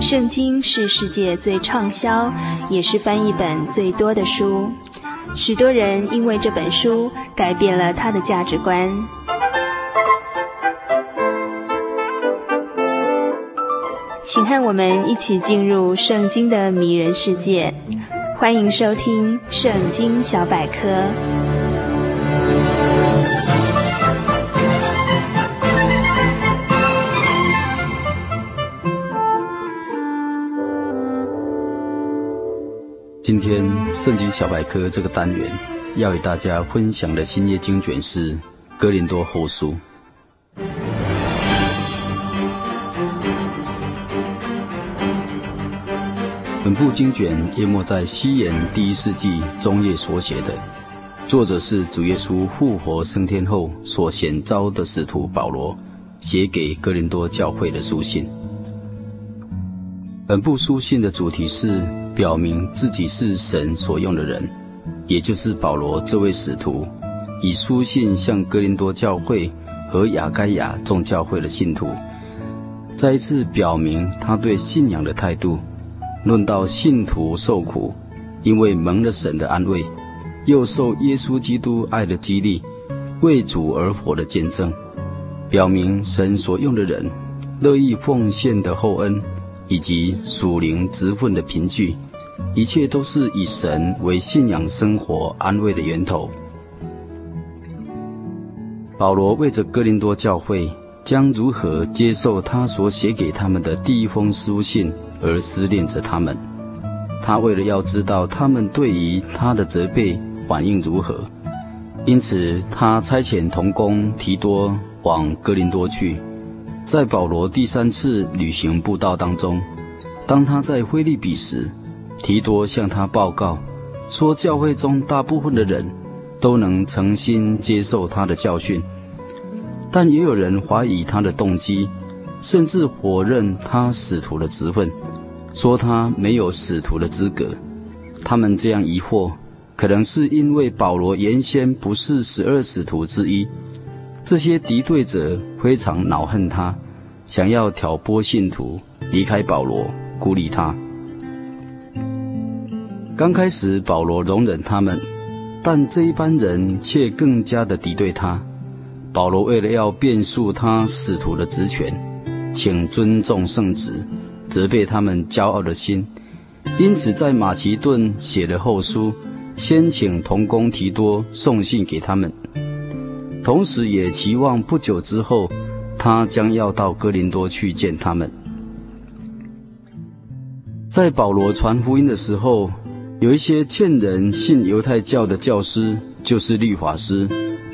圣经是世界最畅销，也是翻译本最多的书。许多人因为这本书改变了他的价值观。请和我们一起进入圣经的迷人世界。欢迎收听《圣经小百科》。今天《圣经小百科》这个单元要与大家分享的新约经卷是《哥林多后书》。本部经卷淹没在西元第一世纪中叶所写的，作者是主耶稣复活升天后所选召的使徒保罗，写给哥林多教会的书信。本部书信的主题是。表明自己是神所用的人，也就是保罗这位使徒，以书信向哥林多教会和亚该亚众教会的信徒，再一次表明他对信仰的态度。论到信徒受苦，因为蒙了神的安慰，又受耶稣基督爱的激励，为主而活的见证，表明神所用的人乐意奉献的厚恩，以及属灵职分的凭据。一切都是以神为信仰生活安慰的源头。保罗为着哥林多教会将如何接受他所写给他们的第一封书信而思念着他们。他为了要知道他们对于他的责备反应如何，因此他差遣同工提多往哥林多去。在保罗第三次旅行布道当中，当他在腓立比时，提多向他报告说，教会中大部分的人都能诚心接受他的教训，但也有人怀疑他的动机，甚至否认他使徒的职分，说他没有使徒的资格。他们这样疑惑，可能是因为保罗原先不是十二使徒之一。这些敌对者非常恼恨他，想要挑拨信徒离开保罗，孤立他。刚开始，保罗容忍他们，但这一班人却更加的敌对他。保罗为了要辩述他使徒的职权，请尊重圣职，责备他们骄傲的心，因此在马其顿写了后书，先请同工提多送信给他们，同时也期望不久之后，他将要到哥林多去见他们。在保罗传福音的时候，有一些劝人信犹太教的教师，就是律法师，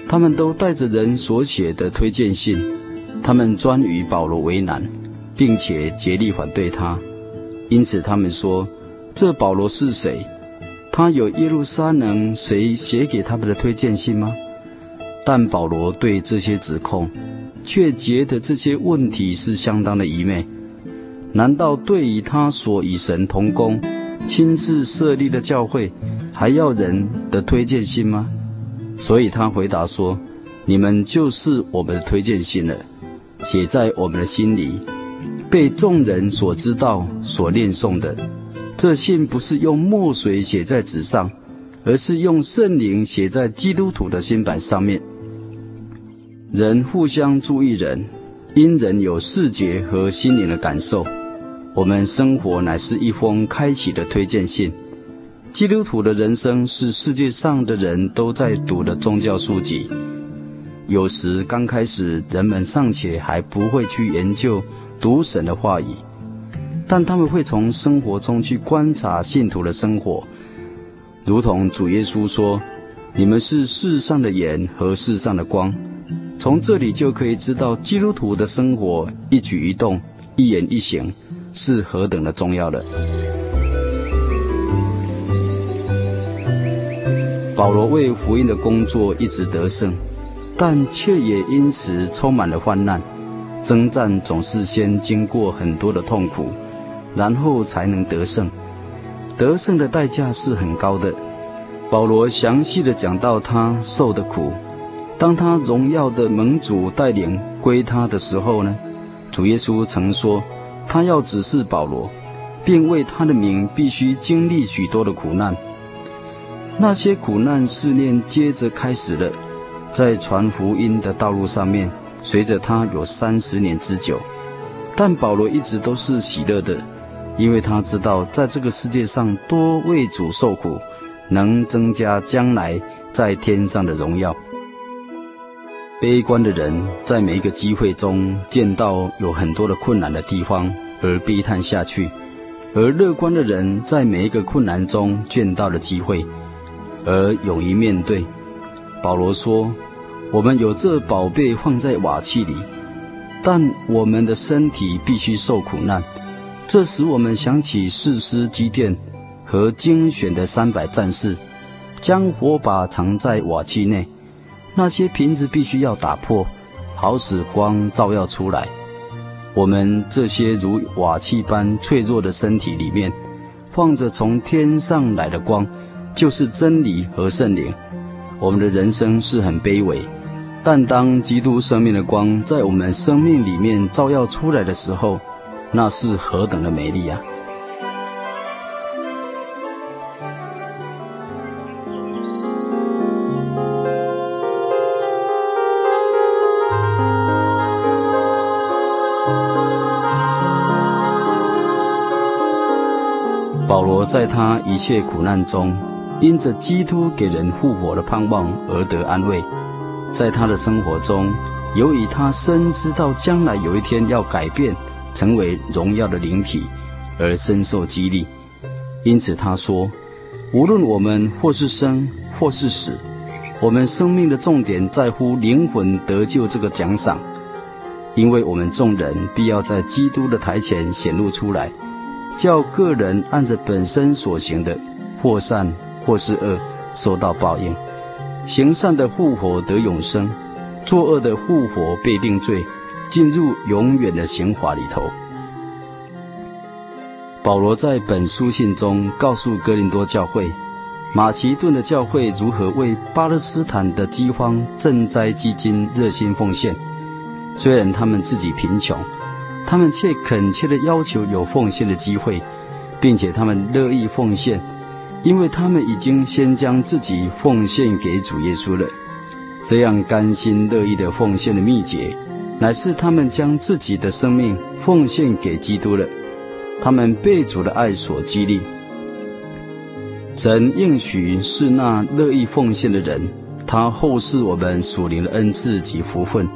他们都带着人所写的推荐信，他们专与保罗为难，并且竭力反对他。因此他们说：“这保罗是谁？他有耶路撒冷谁写给他们的推荐信吗？”但保罗对这些指控，却觉得这些问题是相当的愚昧。难道对于他所与神同工，亲自设立的教会，还要人的推荐信吗？所以他回答说：“你们就是我们的推荐信了，写在我们的心里，被众人所知道、所念诵的。这信不是用墨水写在纸上，而是用圣灵写在基督徒的心板上面。人互相助益人，因人有视觉和心灵的感受。”我们生活乃是一封开启的推荐信。基督徒的人生是世界上的人都在读的宗教书籍。有时刚开始，人们尚且还不会去研究读神的话语，但他们会从生活中去观察信徒的生活，如同主耶稣说：“你们是世上的盐和世上的光。”从这里就可以知道基督徒的生活一举一动、一言一行。是何等的重要了。保罗为福音的工作一直得胜，但却也因此充满了患难。征战总是先经过很多的痛苦，然后才能得胜。得胜的代价是很高的。保罗详细的讲到他受的苦。当他荣耀的盟主带领归他的时候呢，主耶稣曾说，他要指示保罗，并为他的名必须经历许多的苦难。那些苦难试炼接着开始了，在传福音的道路上面，随着他有三十年之久。但保罗一直都是喜乐的，因为他知道在这个世界上多为主受苦，能增加将来在天上的荣耀。悲观的人在每一个机会中见到有很多的困难的地方而悲叹下去，而乐观的人在每一个困难中见到了机会而勇于面对。保罗说：“我们有这宝贝放在瓦器里，但我们的身体必须受苦难。这使我们想起四师基甸和精选的三百战士，将火把藏在瓦器内。”那些瓶子必须要打破，好使光照耀出来。我们这些如瓦器般脆弱的身体里面，放着从天上来的光，就是真理和圣灵。我们的人生是很卑微，但当基督生命的光在我们生命里面照耀出来的时候，那是何等的美丽啊！罗在他一切苦难中，因着基督给人复活的盼望而得安慰。在他的生活中，由于他深知道将来有一天要改变，成为荣耀的灵体，而深受激励。因此他说：“无论我们或是生或是死，我们生命的重点在乎灵魂得救这个奖赏，因为我们众人必要在基督的台前显露出来。”叫个人按着本身所行的，或善或是恶，受到报应。行善的复活得永生，作恶的复活被定罪，进入永远的刑罚里头。保罗在本书信中告诉哥林多教会，马其顿的教会如何为巴勒斯坦的饥荒赈灾基金热心奉献，虽然他们自己贫穷。他们却恳切地要求有奉献的机会，并且他们乐意奉献，因为他们已经先将自己奉献给主耶稣了。这样甘心乐意的奉献的秘诀，乃是他们将自己的生命奉献给基督了。他们被主的爱所激励。神应许是那乐意奉献的人，他后世我们属灵的恩赐及福分。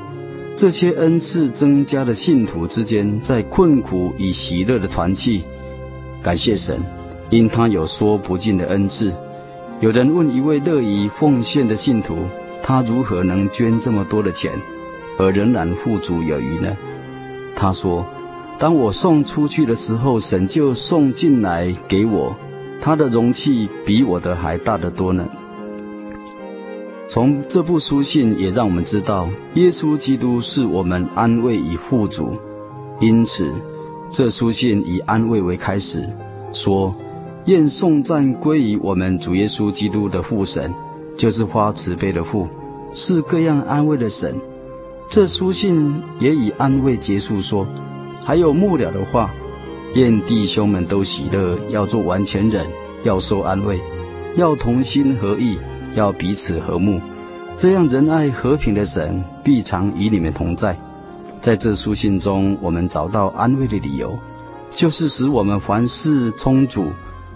这些恩赐增加的信徒之间在困苦与喜乐的团契。感谢神，因他有说不尽的恩赐。有人问一位乐于奉献的信徒，他如何能捐这么多的钱，而仍然富足有余呢？他说：“当我送出去的时候，神就送进来给我，他的容器比我的还大得多呢。”从这部书信也让我们知道，耶稣基督是我们安慰与富足。因此，这书信以安慰为开始，说：“愿颂赞归于我们主耶稣基督的父神，就是发慈悲的父，是各样安慰的神。”这书信也以安慰结束，说：“还有末了的话，愿弟兄们都喜乐，要做完全人，要受安慰，要同心合意。”要彼此和睦，这样仁爱和平的神必常与你们同在。在这书信中，我们找到安慰的理由，就是使我们凡事充足，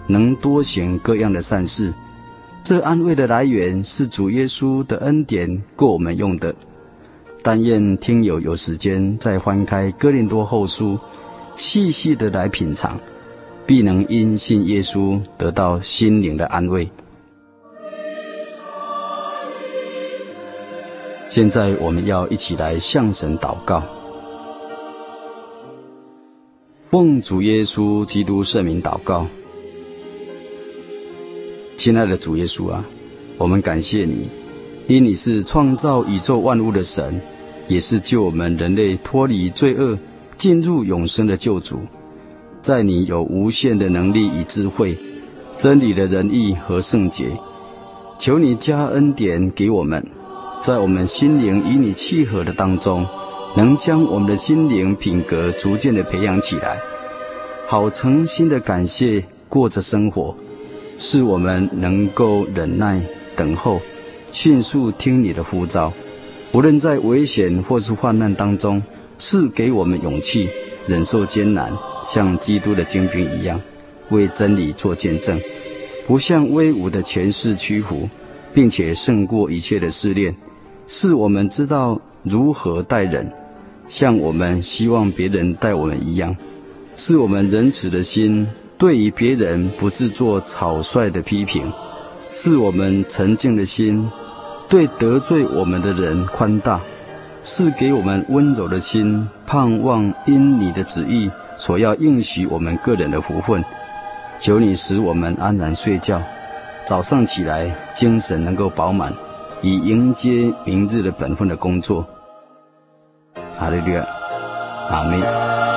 能多行各样的善事。这安慰的来源是主耶稣的恩典够我们用的。但愿听友有时间再翻开哥林多后书，细细的来品尝，必能因信耶稣得到心灵的安慰。现在我们要一起来向神祷告，奉主耶稣基督圣名祷告。亲爱的主耶稣啊，我们感谢你，因你是创造宇宙万物的神，也是救我们人类脱离罪恶、进入永生的救主。在你有无限的能力与智慧，真理的仁义和圣洁。求你加恩典给我们，在我们心灵与你契合的当中，能将我们的心灵品格逐渐的培养起来，好诚心的感谢过着生活，是我们能够忍耐等候，迅速听你的呼召，无论在危险或是患难当中，是给我们勇气，忍受艰难，像基督的精兵一样，为真理做见证。不向威武的权势屈服，并且胜过一切的试炼，是我们知道如何待人，像我们希望别人待我们一样，是我们仁慈的心，对于别人不自作草率的批评，是我们沉静的心，对得罪我们的人宽大，是给我们温柔的心，盼望因你的旨意所要应许我们个人的福分。求你使我们安然睡觉，早上起来精神能够饱满，以迎接明日的本分的工作。哈利路亚，阿门。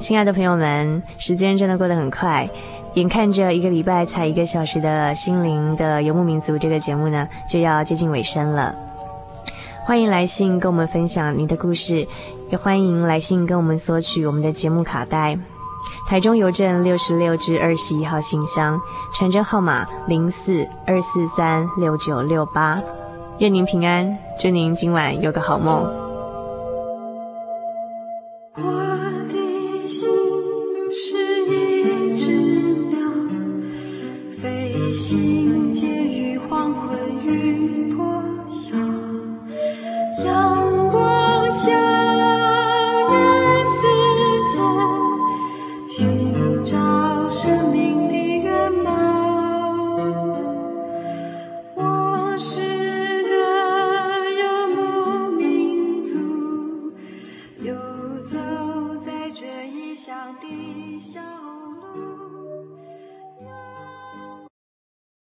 亲爱的朋友们，时间真的过得很快，眼看着一个礼拜才一个小时的心灵的游牧民族这个节目呢，就要接近尾声了。欢迎来信跟我们分享您的故事，也欢迎来信跟我们索取我们的节目卡带。台中邮政六十六至二十一号信箱，传真号码零四二四三六九六八。愿您平安，祝您今晚有个好梦。